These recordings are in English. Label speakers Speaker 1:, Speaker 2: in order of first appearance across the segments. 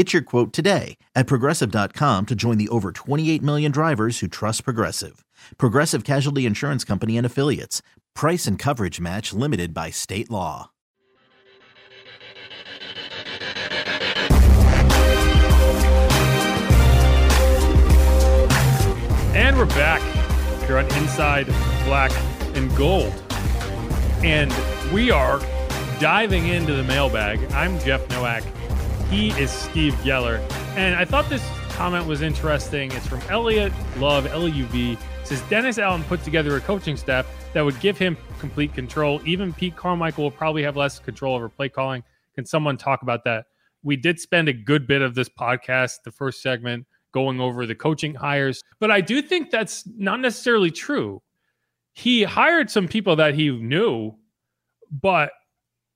Speaker 1: Get your quote today at progressive.com to join the over 28 million drivers who trust Progressive. Progressive Casualty Insurance Company and Affiliates. Price and coverage match limited by state law.
Speaker 2: And we're back here on Inside Black and Gold. And we are diving into the mailbag. I'm Jeff Nowak. He is Steve Geller. And I thought this comment was interesting. It's from Elliot Love, LUV. It says Dennis Allen put together a coaching staff that would give him complete control. Even Pete Carmichael will probably have less control over play calling. Can someone talk about that? We did spend a good bit of this podcast, the first segment, going over the coaching hires, but I do think that's not necessarily true. He hired some people that he knew, but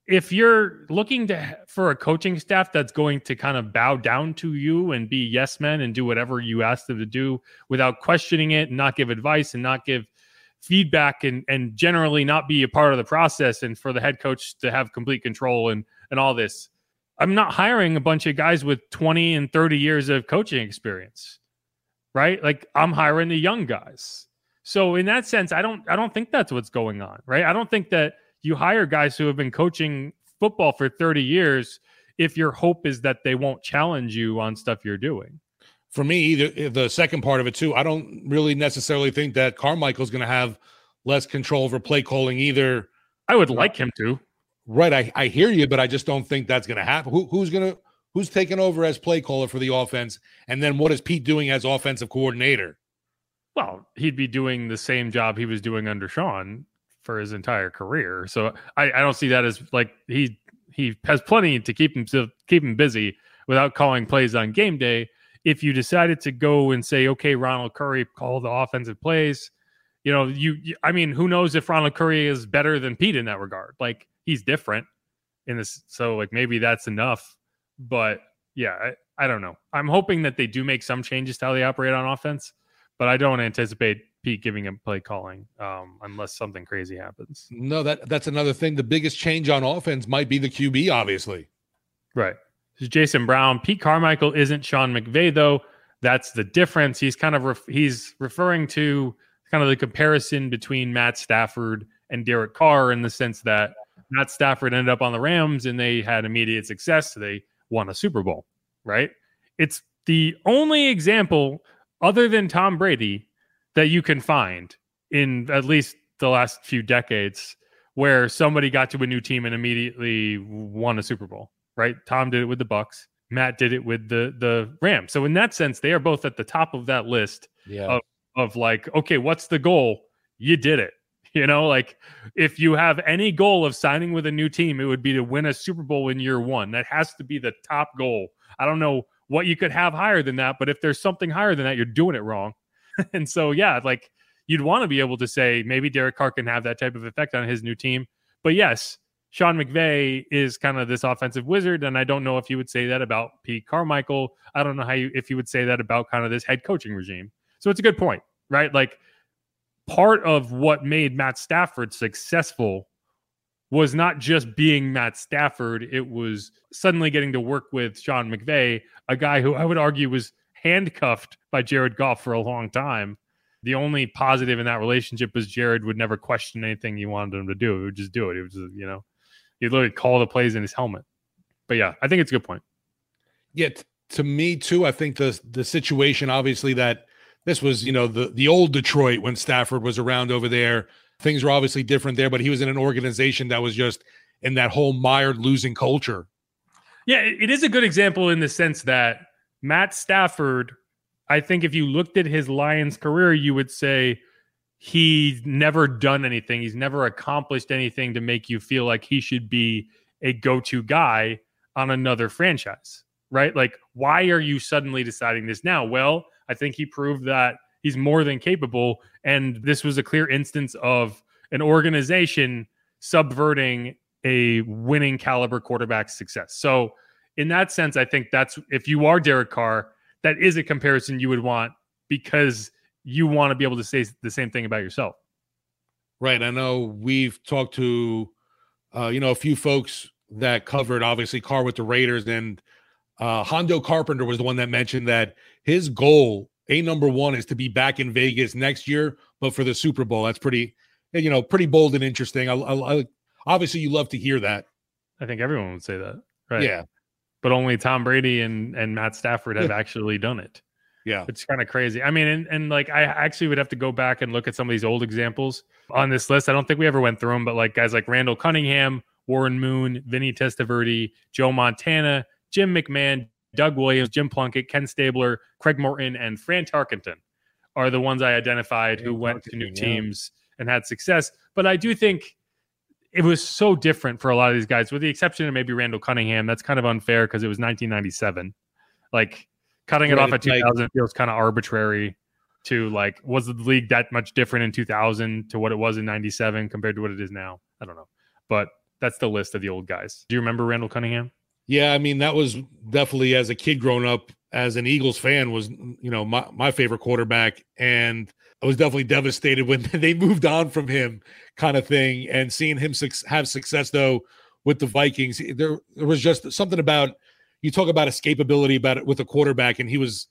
Speaker 2: if you're looking to for a coaching staff that's going to kind of bow down to you and be yes men and do whatever you ask them to do without questioning it and not give advice and not give feedback and and generally not be a part of the process and for the head coach to have complete control and and all this i'm not hiring a bunch of guys with 20 and 30 years of coaching experience right? Like i'm hiring the young guys. So in that sense i don't i don't think that's what's going on right? I don't think that you hire guys who have been coaching football for 30 years if your hope is that they won't challenge you on stuff you're doing.
Speaker 3: For me, either eh, the second part of it too, I don't really necessarily think that Carmichael's going to have less control over play calling either.
Speaker 2: I would uh, like him to.
Speaker 3: Right, I, I hear you, but I just don't think that's going to happen. Who, who's going to who's taking over as play caller for the offense, and then what is Pete doing as offensive coordinator?
Speaker 2: Well, he'd be doing the same job he was doing under Sean for his entire career. So I, I don't see that as like he he has plenty to keep him to keep him busy without calling plays on game day. If you decided to go and say, okay, Ronald Curry call the offensive plays, you know, you, you I mean, who knows if Ronald Curry is better than Pete in that regard? Like he's different in this, so like maybe that's enough. But yeah, I, I don't know. I'm hoping that they do make some changes to how they operate on offense, but I don't anticipate Pete giving him play calling um, unless something crazy happens.
Speaker 3: No, that that's another thing. The biggest change on offense might be the QB, obviously.
Speaker 2: Right. This is Jason Brown. Pete Carmichael isn't Sean McVay though. That's the difference. He's kind of ref- he's referring to kind of the comparison between Matt Stafford and Derek Carr in the sense that Matt Stafford ended up on the Rams and they had immediate success. So they won a Super Bowl, right? It's the only example other than Tom Brady that you can find in at least the last few decades where somebody got to a new team and immediately won a Super Bowl, right? Tom did it with the Bucs. Matt did it with the the Rams. So in that sense, they are both at the top of that list yeah. of, of like, okay, what's the goal? You did it. You know, like if you have any goal of signing with a new team, it would be to win a Super Bowl in year one. That has to be the top goal. I don't know what you could have higher than that, but if there's something higher than that, you're doing it wrong. and so, yeah, like you'd want to be able to say maybe Derek Carr can have that type of effect on his new team. But yes, Sean McVay is kind of this offensive wizard, and I don't know if you would say that about Pete Carmichael. I don't know how you if you would say that about kind of this head coaching regime. So it's a good point, right? Like part of what made Matt Stafford successful was not just being Matt Stafford, it was suddenly getting to work with Sean McVay, a guy who I would argue was handcuffed by Jared Goff for a long time. The only positive in that relationship was Jared would never question anything you wanted him to do. He would just do it. He would just, you know, he'd literally call the plays in his helmet. But yeah, I think it's a good point.
Speaker 3: Yeah, t- to me too. I think the the situation, obviously, that this was, you know, the the old Detroit when Stafford was around over there. things were obviously different there, but he was in an organization that was just in that whole mired losing culture.
Speaker 2: Yeah, it is a good example in the sense that Matt Stafford, I think if you looked at his Lions career, you would say he's never done anything. He's never accomplished anything to make you feel like he should be a go to guy on another franchise, right? Like, why are you suddenly deciding this now? Well, I think he proved that he's more than capable. And this was a clear instance of an organization subverting a winning caliber quarterback success. So, in that sense, I think that's if you are Derek Carr, that is a comparison you would want because you want to be able to say the same thing about yourself.
Speaker 3: Right. I know we've talked to, uh, you know, a few folks that covered obviously Carr with the Raiders, and uh, Hondo Carpenter was the one that mentioned that his goal, a number one, is to be back in Vegas next year, but for the Super Bowl. That's pretty, you know, pretty bold and interesting. I, I, I obviously you love to hear that.
Speaker 2: I think everyone would say that, right?
Speaker 3: Yeah.
Speaker 2: But only Tom Brady and and Matt Stafford have actually done it.
Speaker 3: Yeah.
Speaker 2: It's kind of crazy. I mean, and, and like I actually would have to go back and look at some of these old examples on this list. I don't think we ever went through them, but like guys like Randall Cunningham, Warren Moon, Vinny Testaverde, Joe Montana, Jim McMahon, Doug Williams, Jim Plunkett, Ken Stabler, Craig Morton, and Fran Tarkenton are the ones I identified who went to new teams and had success. But I do think it was so different for a lot of these guys, with the exception of maybe Randall Cunningham. That's kind of unfair because it was 1997. Like cutting it off at 2000 like, feels kind of arbitrary to like was the league that much different in 2000 to what it was in 97 compared to what it is now i don't know but that's the list of the old guys do you remember randall cunningham
Speaker 3: yeah i mean that was definitely as a kid growing up as an eagles fan was you know my, my favorite quarterback. And i was definitely devastated when they moved on from him kind of thing. And seeing him su- have success though with the vikings there, there was just something about you talk about escapability about it with a quarterback, and he was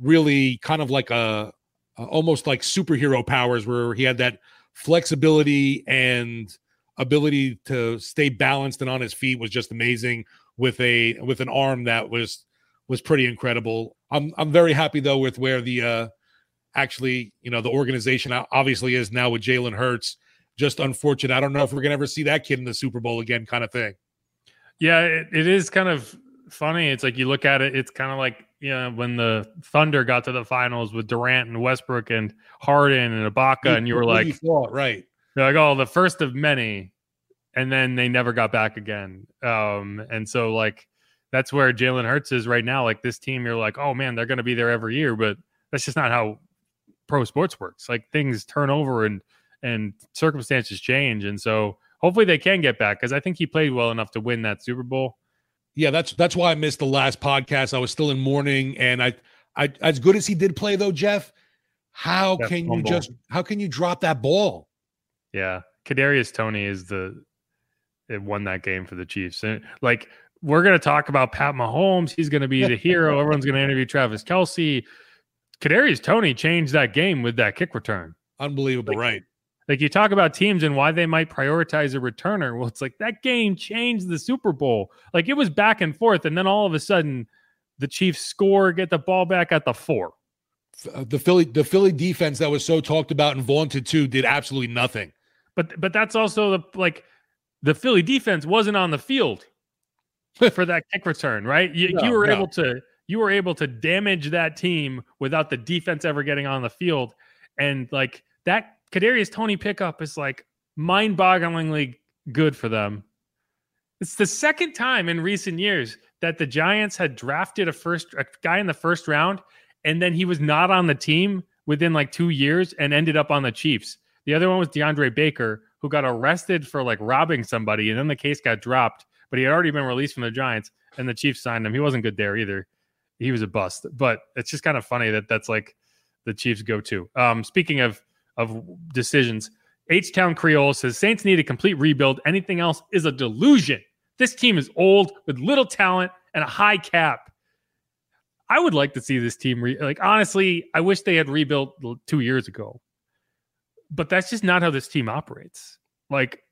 Speaker 3: really kind of like a, a almost like superhero powers where he had that flexibility and ability to stay balanced and on his feet was just amazing with a with an arm that was was pretty incredible. I'm I'm very happy though with where the uh actually you know the organization obviously is now with Jalen Hurts. Just unfortunate. I don't know if we're gonna ever see that kid in the Super Bowl again, kind of thing.
Speaker 2: Yeah, it, it is kind of funny. It's like you look at it, it's kind of like you know when the Thunder got to the finals with Durant and Westbrook and Harden and Ibaka, and you were like,
Speaker 3: thought, right?
Speaker 2: You're like, oh, the first of many, and then they never got back again. Um, and so like that's where Jalen Hurts is right now. Like this team, you're like, oh man, they're going to be there every year, but that's just not how pro sports works. Like things turn over and and circumstances change, and so hopefully they can get back because I think he played well enough to win that Super Bowl
Speaker 3: yeah, that's that's why I missed the last podcast. I was still in mourning, and I, I as good as he did play though, Jeff. How that's can you just how can you drop that ball?
Speaker 2: Yeah, Kadarius Toney is the it won that game for the Chiefs, and like we're gonna talk about Pat Mahomes. He's gonna be the hero. Everyone's gonna interview Travis Kelce. Kadarius Toney changed that game with that kick return.
Speaker 3: Unbelievable,
Speaker 2: like,
Speaker 3: right?
Speaker 2: Like you talk about teams and why they might prioritize a returner. Well, it's like that game changed the Super Bowl. Like it was back and forth, and then all of a sudden, the Chiefs score, get the ball back at the four.
Speaker 3: Uh, the Philly, the Philly defense that was so talked about and vaunted too, did absolutely nothing.
Speaker 2: But but that's also the like the Philly defense wasn't on the field for that kick return, right? You, no, you were no. able to you were able to damage that team without the defense ever getting on the field, and like that Kadarius Toney pickup is like mind-bogglingly good for them. It's the second time in recent years that the Giants had drafted a first a guy in the first round, and then he was not on the team within like two years and ended up on the Chiefs. The other one was DeAndre Baker, who got arrested for like robbing somebody, and then the case got dropped. But he had already been released from the Giants, and the Chiefs signed him. He wasn't good there either. He was a bust. But it's just kind of funny that that's like the Chiefs go to. Um, speaking of of decisions. H Town Creole says Saints need a complete rebuild. Anything else is a delusion. This team is old with little talent and a high cap. I would like to see this team re- like honestly, I wish they had rebuilt 2 years ago. But that's just not how this team operates. Like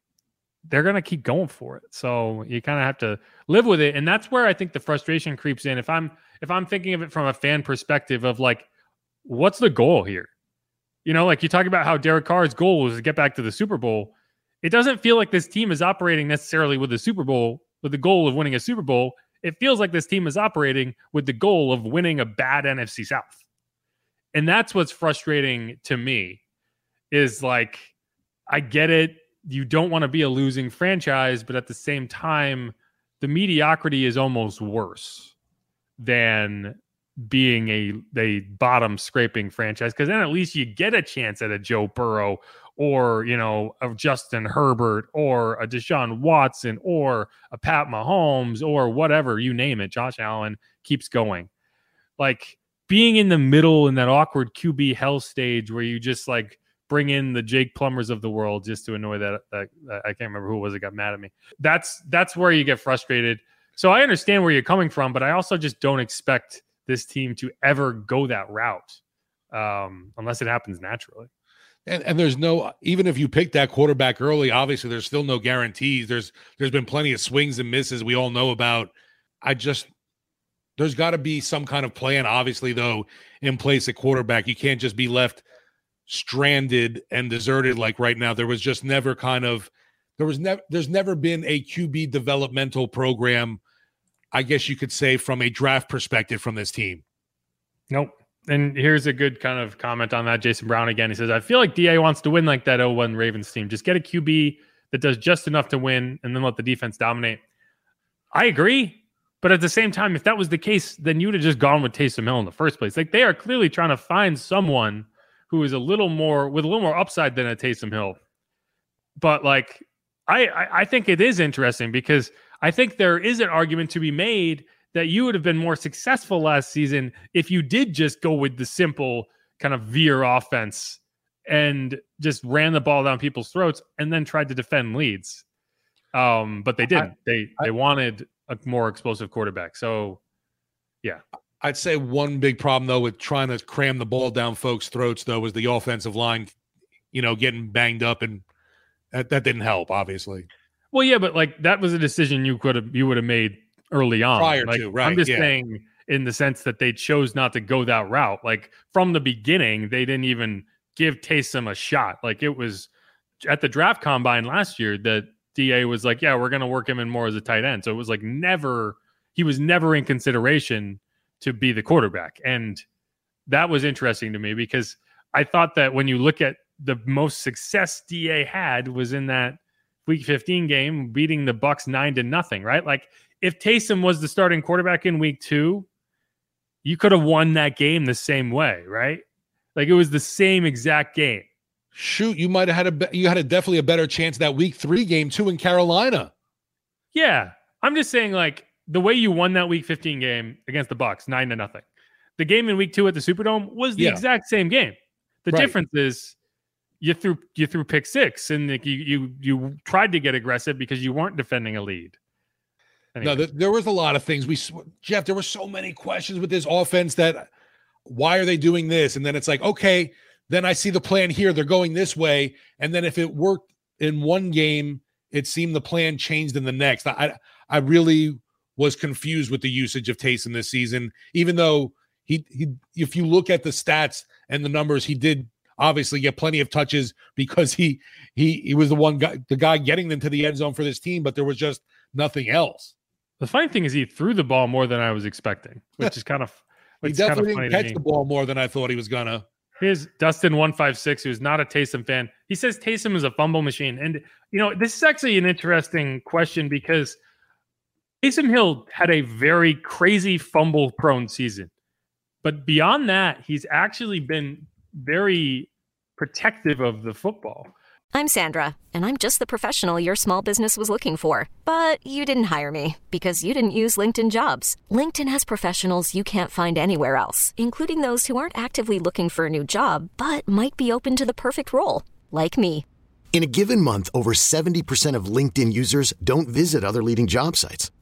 Speaker 2: they're going to keep going for it. So you kind of have to live with it and that's where I think the frustration creeps in. If I'm if I'm thinking of it from a fan perspective of like what's the goal here? You know, like you talk about how Derek Carr's goal was to get back to the Super Bowl. It doesn't feel like this team is operating necessarily with the Super Bowl, with the goal of winning a Super Bowl. It feels like this team is operating with the goal of winning a bad NFC South. And that's what's frustrating to me is like, I get it. You don't want to be a losing franchise, but at the same time, the mediocrity is almost worse than being a a bottom scraping franchise because then at least you get a chance at a Joe Burrow or you know a Justin Herbert or a Deshaun Watson or a Pat Mahomes or whatever you name it. Josh Allen keeps going. Like being in the middle in that awkward QB hell stage where you just like bring in the Jake Plummers of the world just to annoy that, that, I can't remember who was that got mad at me. That's that's where you get frustrated. So I understand where you're coming from, but I also just don't expect this team to ever go that route um, unless it happens naturally.
Speaker 3: And, and there's no even if you pick that quarterback early, obviously there's still no guarantees. There's there's been plenty of swings and misses we all know about. I just there's got to be some kind of plan, obviously, though, in place at quarterback. You can't just be left stranded and deserted like right now. There was just never kind of there was never there's never been a QB developmental program, I guess you could say, from a draft perspective from this team.
Speaker 2: Nope. And here's a good kind of comment on that. Jason Brown again. He says, I feel like DA wants to win like that 01 Ravens team. Just get a QB that does just enough to win and then let the defense dominate. I agree. But at the same time, if that was the case, then you would have just gone with Taysom Hill in the first place. Like they are clearly trying to find someone who is a little more with a little more upside than a Taysom Hill. But like I, I, I think it is interesting because I think there is an argument to be made that you would have been more successful last season if you did just go with the simple kind of veer offense and just ran the ball down people's throats and then tried to defend leads. Um, but they didn't. I, they I, they wanted a more explosive quarterback. So, yeah.
Speaker 3: I'd say one big problem though with trying to cram the ball down folks' throats though was the offensive line, you know, getting banged up and that, that didn't help, obviously.
Speaker 2: Well, yeah, but like that was a decision you could have you would have made early on.
Speaker 3: Prior
Speaker 2: like,
Speaker 3: to, right.
Speaker 2: I'm just
Speaker 3: yeah.
Speaker 2: saying in the sense that they chose not to go that route. Like from the beginning, they didn't even give Taysom a shot. Like it was at the draft combine last year that DA was like, yeah, we're going to work him in more as a tight end. So it was like never, he was never in consideration to be the quarterback. And that was interesting to me because I thought that when you look at the most success DA had was in that week 15 game beating the Bucs 9 to nothing, right? Like if Taysom was the starting quarterback in week 2, you could have won that game the same way, right? Like it was the same exact game.
Speaker 3: Shoot, you might have had a you had a definitely a better chance that week 3 game too in Carolina.
Speaker 2: Yeah. I'm just saying like the way you won that week 15 game against the Bucs, 9 to nothing. The game in week 2 at the Superdome was the yeah. exact same game. The right. difference is you threw you threw pick six, and you you you tried to get aggressive because you weren't defending a lead.
Speaker 3: Anyway. No, there was a lot of things. We Jeff, there were so many questions with this offense that why are they doing this? And then it's like, okay, then I see the plan here. They're going this way, and then if it worked in one game, it seemed the plan changed in the next. I I really was confused with the usage of Taysom this season, even though he he if you look at the stats and the numbers, he did obviously get plenty of touches because he he he was the one guy the guy getting them to the end zone for this team, but there was just nothing else.
Speaker 2: The funny thing is he threw the ball more than I was expecting, which is kind of
Speaker 3: he definitely kind of didn't catch the ball more than I thought he was gonna.
Speaker 2: Here's Dustin one five six, who's not a Taysom fan. He says Taysom is a fumble machine, and you know this is actually an interesting question because Taysom Hill had a very crazy fumble prone season, but beyond that, he's actually been very protective of the football.
Speaker 4: I'm Sandra, and I'm just the professional your small business was looking for. But you didn't hire me because you didn't use LinkedIn jobs. LinkedIn has professionals you can't find anywhere else, including those who aren't actively looking for a new job but might be open to the perfect role, like me.
Speaker 5: In a given month, over 70% of LinkedIn users don't visit other leading job sites.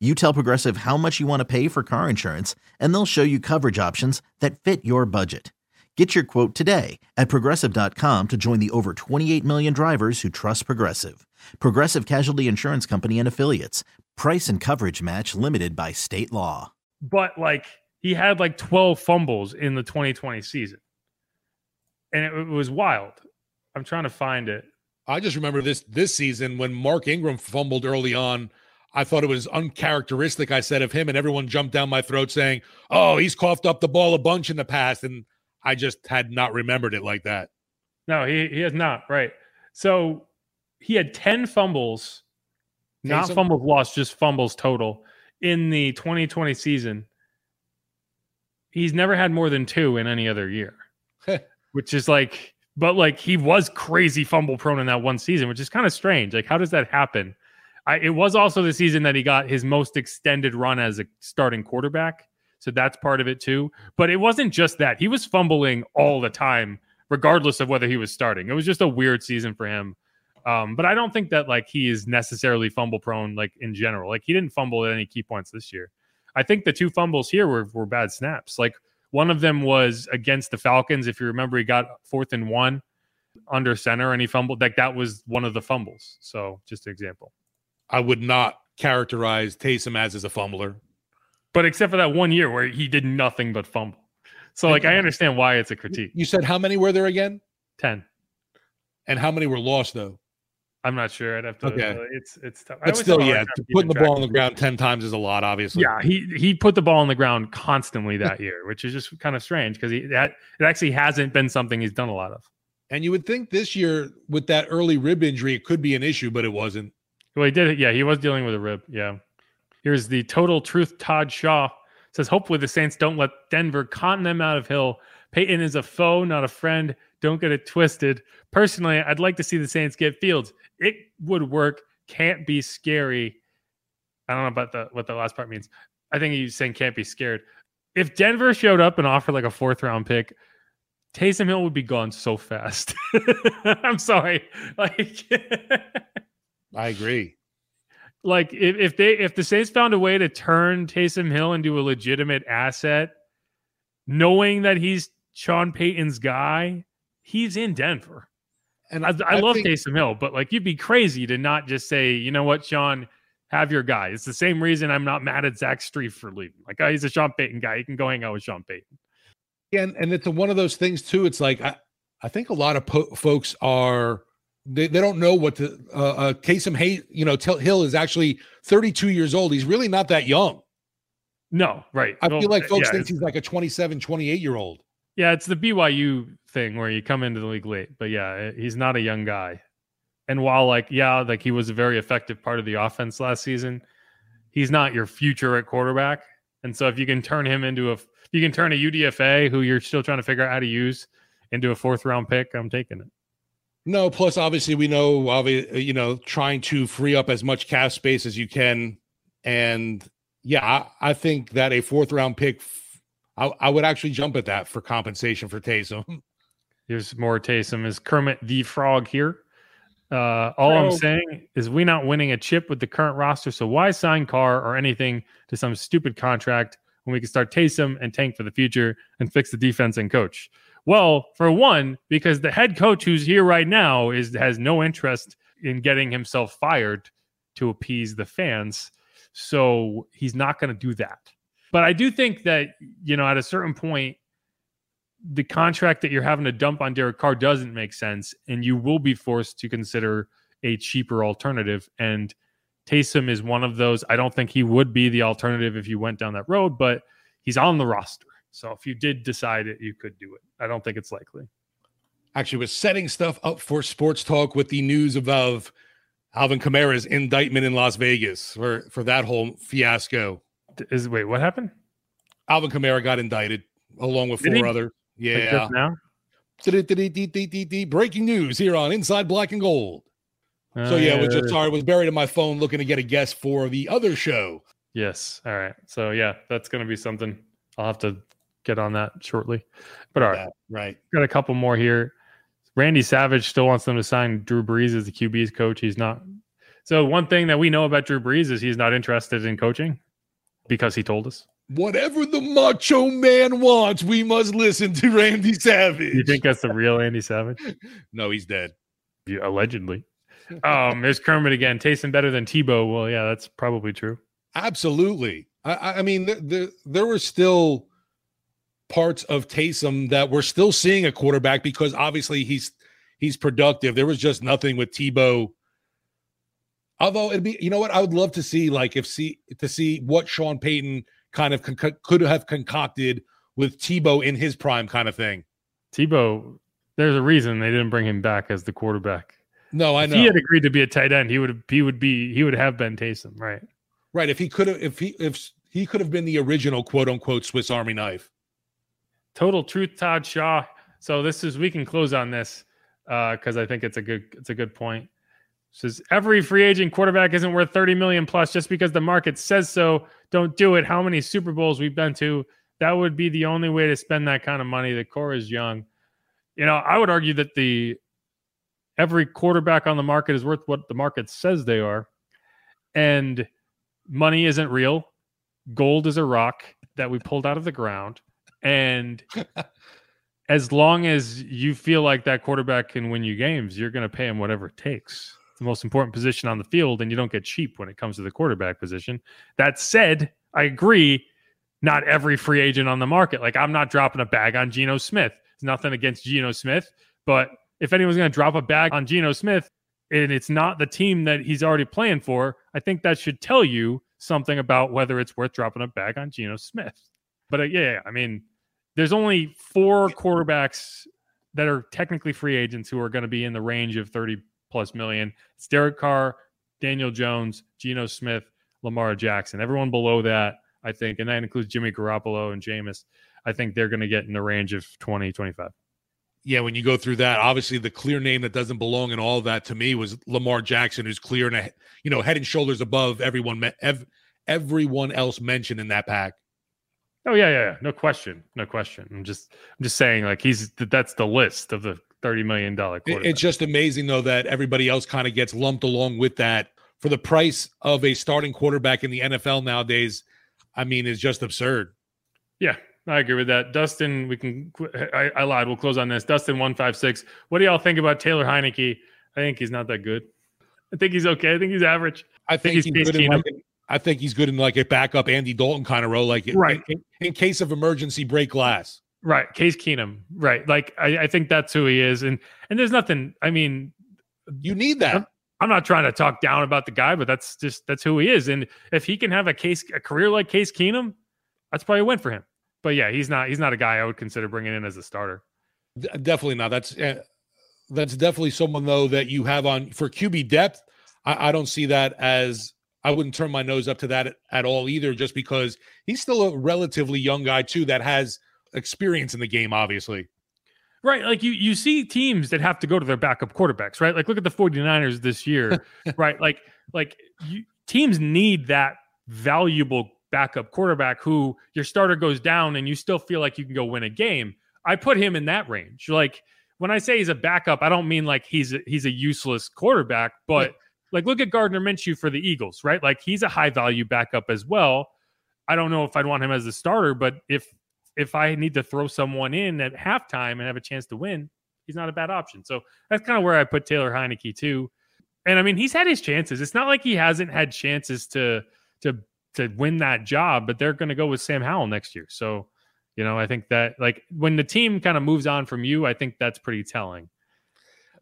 Speaker 1: You tell Progressive how much you want to pay for car insurance, and they'll show you coverage options that fit your budget. Get your quote today at progressive.com to join the over 28 million drivers who trust Progressive. Progressive Casualty Insurance Company and Affiliates. Price and coverage match limited by state law.
Speaker 2: But like he had like 12 fumbles in the 2020 season. And it, it was wild. I'm trying to find it.
Speaker 3: I just remember this this season when Mark Ingram fumbled early on. I thought it was uncharacteristic. I said of him, and everyone jumped down my throat saying, "Oh, he's coughed up the ball a bunch in the past," and I just had not remembered it like that.
Speaker 2: No, he he has not. Right. So he had 10 fumbles, not fumbles lost, just fumbles total in the 2020 season. He's never had more than two in any other year, which is like, but like he was crazy fumble prone in that one season, which is kind of strange. Like, how does that happen? I, it was also the season that he got his most extended run as a starting quarterback. So that's part of it too. But it wasn't just that. He was fumbling all the time, regardless of whether he was starting. It was just a weird season for him. Um, but I don't think that like he is necessarily fumble prone, like in general. Like he didn't fumble at any key points this year. I think the two fumbles here were, were bad snaps. Like one of them was against the Falcons. If you remember, he got fourth and one under center and he fumbled. Like that was one of the fumbles. So just an example.
Speaker 3: I would not characterize Taysom as as a fumbler.
Speaker 2: But except for that one year where he did nothing but fumble. So like I understand why it's a critique.
Speaker 3: You said how many were there again?
Speaker 2: 10.
Speaker 3: And how many were lost though?
Speaker 2: I'm not sure. I'd have to.
Speaker 3: Okay.
Speaker 2: Uh, it's it's tough.
Speaker 3: But still,
Speaker 2: have a hard
Speaker 3: yeah, putting the ball on the ground ten times is a lot. Obviously,
Speaker 2: Yeah, he he put the ball on the ground constantly that year, which is just kind of strange because he that it actually hasn't been something he's done a lot of.
Speaker 3: And you would think this year with that early rib injury, it could be an issue, but it wasn't.
Speaker 2: Well, he did it. Yeah, he was dealing with a rib. Yeah. Here's the total truth. Todd Shaw says, hopefully the Saints don't let Denver con them out of Hill. Payton is a foe, not a friend. Don't get it twisted. Personally, I'd like to see the Saints get Fields. It would work. Can't be scary. I don't know about the what the last part means. I think he's saying can't be scared. If Denver showed up and offered like a fourth round pick, Taysom Hill would be gone so fast. I'm sorry. Like
Speaker 3: I agree.
Speaker 2: like if, if they if the Saints found a way to turn Taysom Hill into a legitimate asset, knowing that he's Sean Payton's guy, he's in Denver.
Speaker 3: And
Speaker 2: I, I, love
Speaker 3: think-
Speaker 2: Taysom Hill, but like you'd be crazy to not just say, you know what, Sean, have your guy. It's the same reason I'm not mad at Zach Strief for leaving. Like, oh, he's a Sean Payton guy. He can go hang out with Sean Payton.
Speaker 3: and and it's a, one of those things too. It's like I, I think a lot of po- folks are they, they don't know what to uh, uh Taysom Hay, you know, Hill is actually 32 years old. He's really not that young.
Speaker 2: No, right.
Speaker 3: I feel like folks
Speaker 2: yeah,
Speaker 3: think he's like a 27, 28 year old.
Speaker 2: Yeah, it's the BYU thing where you come into the league late, but yeah, eh, he's not a young guy. And while like yeah, like he was a very effective part of the offense last season, he's not your future at quarterback. And so if you can turn him into a you can turn a UDFA who you're still trying to figure out how to use into a fourth round pick, I'm taking it.
Speaker 3: No, plus obviously we know, obvi- you know, trying to free up as much cap space as you can, and yeah, I, I think that a fourth round pick, f- I, I would actually jump at that for compensation for Taysom.
Speaker 2: Here's more Taysom. Is Kermit the Frog here? Uh, all I'm saying is we not winning a chip with the current roster. So why sign Carr or anything to some stupid contract when we can start Taysom and tank for the future and fix the defense and coach? Well, for one, because the head coach who's here right now is has no interest in getting himself fired to appease the fans. So he's not going to do that. But I do think that, you know, at a certain point, the contract that you're having to dump on Derek Carr doesn't make sense, and you will be forced to consider a cheaper alternative. And Taysom is one of those. I don't think he would be the alternative if you went down that road, but he's on the roster. So if you did decide it, you could do it. I don't think it's likely.
Speaker 3: Actually, was setting stuff up for sports talk with the news of, Alvin Kamara's indictment in Las Vegas for for that whole fiasco.
Speaker 2: Is wait, what happened?
Speaker 3: Alvin Kamara got indicted along with
Speaker 2: Did
Speaker 3: four
Speaker 2: he?
Speaker 3: other.
Speaker 2: Like
Speaker 3: Yeah.
Speaker 2: now?
Speaker 3: Breaking news here on Inside Black and Gold. So yeah, it was just
Speaker 2: Uh,
Speaker 3: sorry, it was buried in my phone looking to get a guest for the other show.
Speaker 2: Yes. All right. So yeah, that's going to be something. I'll have to get on that shortly. But all right.
Speaker 3: That, right.
Speaker 2: got a couple more here. Randy Savage still wants them to sign Drew Brees as the QB's coach. He's not. So one thing that we know about Drew Brees is he's not interested in coaching because he told us.
Speaker 3: Whatever the macho man wants, we must listen to Randy Savage.
Speaker 2: You think that's the real Andy Savage?
Speaker 3: no, he's dead.
Speaker 2: Yeah, allegedly. Um, there's Kermit again. Tasting better than Tebow. Well, yeah, that's probably true.
Speaker 3: Absolutely. I, I mean, the, the, there were still parts of Taysom that we're still seeing a quarterback because obviously he's he's productive. There was just nothing with Tebow. Although it'd be, you know what, I would love to see like if see to see what Sean Payton kind of con- could have concocted with Tebow in his prime, kind of thing.
Speaker 2: Tebow, there's a reason they didn't bring him back as the quarterback.
Speaker 3: No, I
Speaker 2: if
Speaker 3: know.
Speaker 2: he had agreed to be a tight end, he would he would be he would have been Taysom, right?
Speaker 3: Right. If he could have, if he if he could have been the original quote unquote Swiss Army knife.
Speaker 2: Total truth, Todd Shaw. So this is we can close on this because uh, I think it's a good it's a good point. Says every free agent quarterback isn't worth 30 million plus just because the market says so. Don't do it. How many Super Bowls we've been to? That would be the only way to spend that kind of money. The core is young. You know, I would argue that the every quarterback on the market is worth what the market says they are. And money isn't real. Gold is a rock that we pulled out of the ground. And as long as you feel like that quarterback can win you games, you're going to pay him whatever it takes. It's the most important position on the field, and you don't get cheap when it comes to the quarterback position. That said, I agree. Not every free agent on the market. Like I'm not dropping a bag on Geno Smith. It's nothing against Geno Smith, but if anyone's going to drop a bag on Geno Smith and it's not the team that he's already playing for, I think that should tell you something about whether it's worth dropping a bag on Geno Smith. But uh, yeah, I mean, there's only four quarterbacks that are technically free agents who are going to be in the range of 30 plus million. It's Derek Carr, Daniel Jones, Geno Smith, Lamar Jackson. Everyone below that, I think, and that includes Jimmy Garoppolo and Jameis, I think they're going to get in the range of 20, 25
Speaker 3: yeah, when you go through that, obviously the clear name that doesn't belong in all that to me was Lamar Jackson, who's clear and you know head and shoulders above everyone ev- everyone else mentioned in that pack.
Speaker 2: Oh yeah, yeah, yeah, no question, no question. I'm just I'm just saying like he's that's the list of the thirty million dollar.
Speaker 3: It's just amazing though that everybody else kind of gets lumped along with that for the price of a starting quarterback in the NFL nowadays. I mean, it's just absurd.
Speaker 2: Yeah, I agree with that. Dustin, we can. I, I lied. We'll close on this. Dustin one five six. What do y'all think about Taylor Heinicke? I think he's not that good. I think he's okay. I think he's average.
Speaker 3: I think, I think he's, he's good in like a, I think he's good in like a backup Andy Dalton kind of role, like
Speaker 2: right
Speaker 3: in, in, case of emergency, break glass.
Speaker 2: Right, Case Keenum. Right, like I, I think that's who he is, and and there's nothing. I mean,
Speaker 3: you need that.
Speaker 2: I'm, I'm not trying to talk down about the guy, but that's just that's who he is. And if he can have a case a career like Case Keenum, that's probably a win for him but yeah, he's not he's not a guy I would consider bringing in as a starter.
Speaker 3: D- definitely not. That's uh, that's definitely someone though that you have on for QB depth. I, I, don't see that as I wouldn't turn my nose up to that at, all either, just because he's still a relatively young guy too that has experience in the game, obviously.
Speaker 2: Right. Like you you see teams that have to go to their backup quarterbacks, right? Like look at the 49ers this year, right? Like like you, teams need that valuable backup quarterback who your starter goes down and you still feel like you can go win a game. I put him in that range. Like when I say he's a backup, I don't mean like he's a, he's a useless quarterback, but. Like look at Gardner Minshew for the Eagles, right? Like he's a high value backup as well. I don't know if I'd want him as a starter, but if if I need to throw someone in at halftime and have a chance to win, he's not a bad option. So that's kind of where I put Taylor Heinicke too. And I mean, he's had his chances. It's not like he hasn't had chances to to to win that job, but they're going to go with Sam Howell next year. So, you know, I think that like when the team kind of moves on from you, I think that's pretty telling.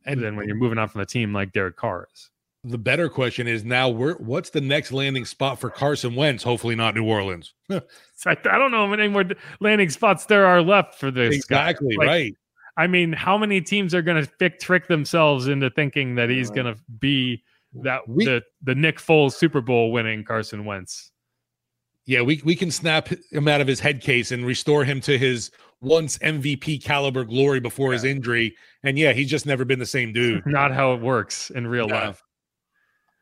Speaker 2: And then when you're moving on from the team like Derek Carr is.
Speaker 3: The better question is now where what's the next landing spot for Carson Wentz? Hopefully not New Orleans.
Speaker 2: I, I, don't know how many more landing spots there are left for this.
Speaker 3: Exactly, like, right.
Speaker 2: I mean, how many teams are going to trick themselves into thinking that he's going to be that we, the the Nick Foles Super Bowl winning Carson Wentz?
Speaker 3: Yeah, we we can snap him out of his head case and restore him to his once MVP caliber glory before yeah. his injury. And yeah, he's just never been the same dude.
Speaker 2: Not how it works in real life.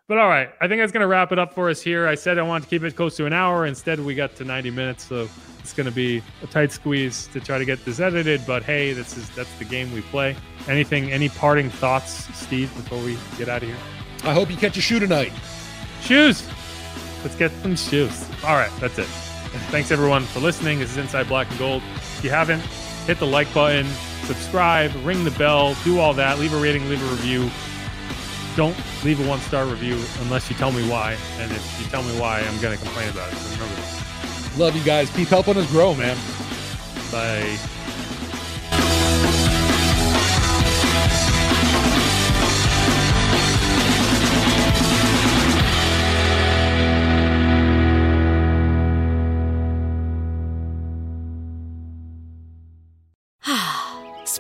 Speaker 2: But all right, I think that's going to wrap it up for us here. I said I wanted to keep it close to an hour. Instead, we got to 90 minutes. So It's going to be a tight squeeze to try to get this edited, but hey, this is that's the game we play. Anything, any parting thoughts, Steve, before we get out of here?
Speaker 3: I hope you catch a shoe tonight.
Speaker 2: Shoes. Let's get some shoes. All right, that's it. Thanks everyone for listening. This is Inside Black and Gold. If you haven't, hit the like button, subscribe, ring the bell, do all that. Leave a rating, leave a review. Don't leave a one star review unless you tell me why. And if you tell me why, I'm going to complain about it. So remember that.
Speaker 3: Love you guys. Keep helping us grow, man.
Speaker 2: Bye.